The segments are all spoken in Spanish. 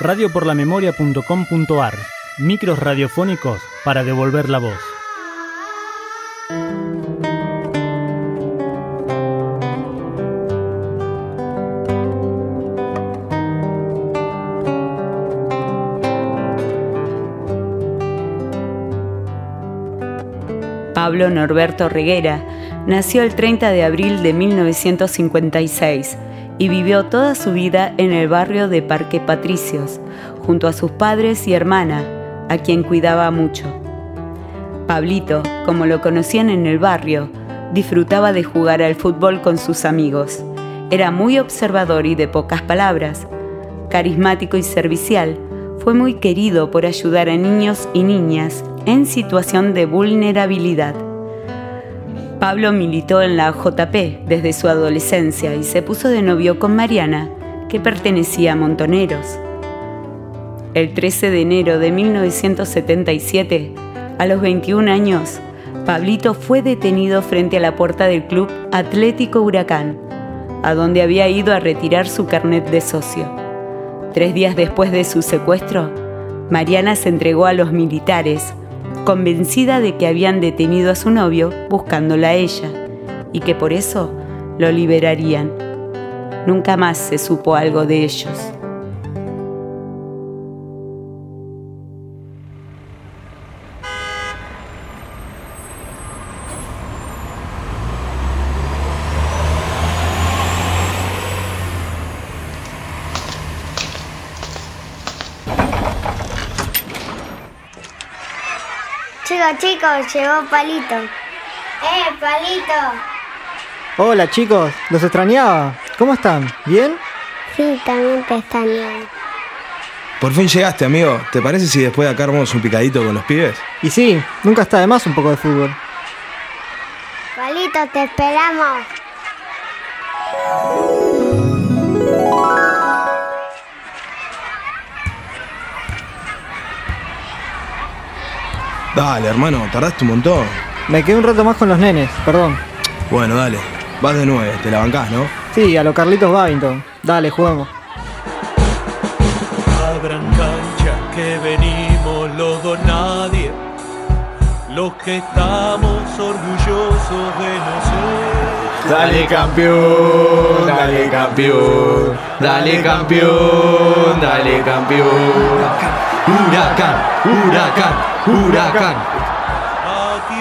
radioporlamemoria.com.ar Micros radiofónicos para devolver la voz. Pablo Norberto Reguera nació el 30 de abril de 1956 y vivió toda su vida en el barrio de Parque Patricios, junto a sus padres y hermana, a quien cuidaba mucho. Pablito, como lo conocían en el barrio, disfrutaba de jugar al fútbol con sus amigos. Era muy observador y de pocas palabras. Carismático y servicial, fue muy querido por ayudar a niños y niñas en situación de vulnerabilidad. Pablo militó en la JP desde su adolescencia y se puso de novio con Mariana, que pertenecía a Montoneros. El 13 de enero de 1977, a los 21 años, Pablito fue detenido frente a la puerta del club Atlético Huracán, a donde había ido a retirar su carnet de socio. Tres días después de su secuestro, Mariana se entregó a los militares convencida de que habían detenido a su novio buscándola a ella y que por eso lo liberarían. Nunca más se supo algo de ellos. Chicos, chicos, llegó Palito. ¡Eh, Palito! Hola chicos, los extrañaba. ¿Cómo están? ¿Bien? Sí, también te extrañaba. Por fin llegaste, amigo. ¿Te parece si después de acá armamos un picadito con los pibes? Y sí, nunca está de más un poco de fútbol. Palito, te esperamos. Dale, hermano, tardaste un montón. Me quedé un rato más con los nenes, perdón. Bueno, dale. Vas de nueve, te la bancás, ¿no? Sí, a lo Carlitos Babington. Dale, juguemos. Abran cancha que venimos los dos nadie, los que estamos orgullosos de no ser. Dale campeón, dale campeón, dale campeón, dale campeón. Huracán, huracán, huracán. Aquí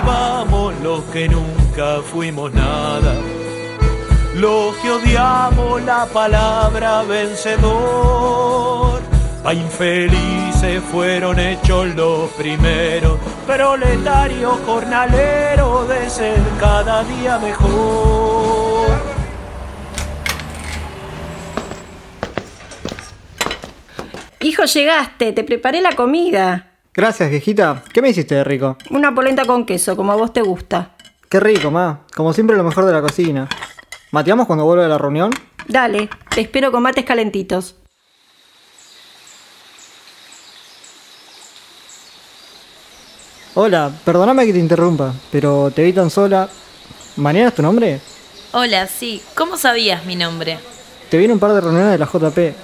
vamos los que nunca fuimos nada, los que odiamos la palabra vencedor. A infelices fueron hechos los primeros, proletarios jornaleros de ser cada día mejor. Hijo, llegaste, te preparé la comida. Gracias, viejita. ¿Qué me hiciste de rico? Una polenta con queso, como a vos te gusta. Qué rico, ma. Como siempre lo mejor de la cocina. ¿Mateamos cuando vuelva de la reunión? Dale, te espero con mates calentitos. Hola, perdóname que te interrumpa, pero te vi tan sola. ¿Mañana es tu nombre? Hola, sí. ¿Cómo sabías mi nombre? Te vi en un par de reuniones de la JP.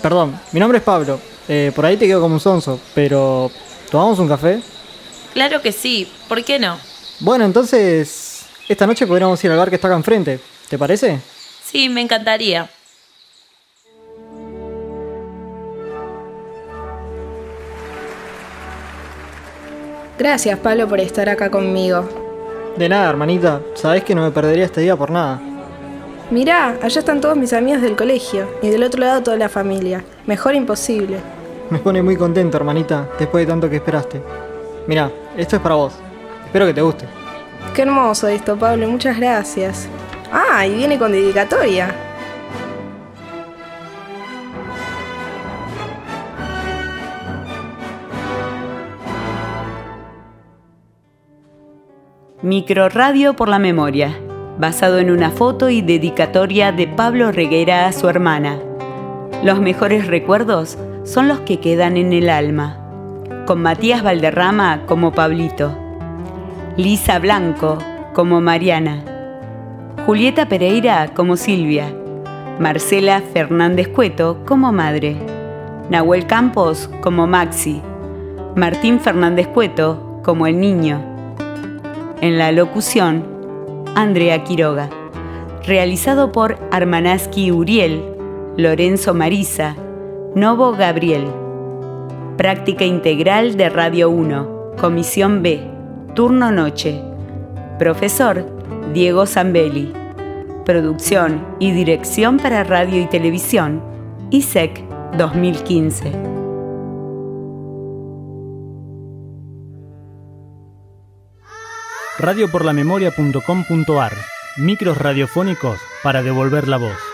Perdón, mi nombre es Pablo. Eh, por ahí te quedo como un sonso, pero ¿tomamos un café? Claro que sí. ¿Por qué no? Bueno, entonces, esta noche podríamos ir al bar que está acá enfrente. ¿Te parece? Sí, me encantaría. Gracias, Pablo, por estar acá conmigo. De nada, hermanita. Sabés que no me perdería este día por nada. Mirá, allá están todos mis amigos del colegio y del otro lado toda la familia. Mejor imposible. Me pone muy contento, hermanita, después de tanto que esperaste. Mirá, esto es para vos. Espero que te guste. Qué hermoso esto, Pablo. Muchas gracias. Ah, y viene con dedicatoria. Microradio por la memoria, basado en una foto y dedicatoria de Pablo Reguera a su hermana. Los mejores recuerdos son los que quedan en el alma, con Matías Valderrama como Pablito, Lisa Blanco como Mariana, Julieta Pereira como Silvia, Marcela Fernández Cueto como madre, Nahuel Campos como Maxi, Martín Fernández Cueto como el niño. En la locución, Andrea Quiroga. Realizado por Armanaski Uriel, Lorenzo Marisa, Novo Gabriel. Práctica integral de Radio 1, Comisión B, Turno Noche. Profesor Diego Zambelli. Producción y dirección para radio y televisión, ISEC 2015. radioporlamemoria.com.ar Micros radiofónicos para devolver la voz.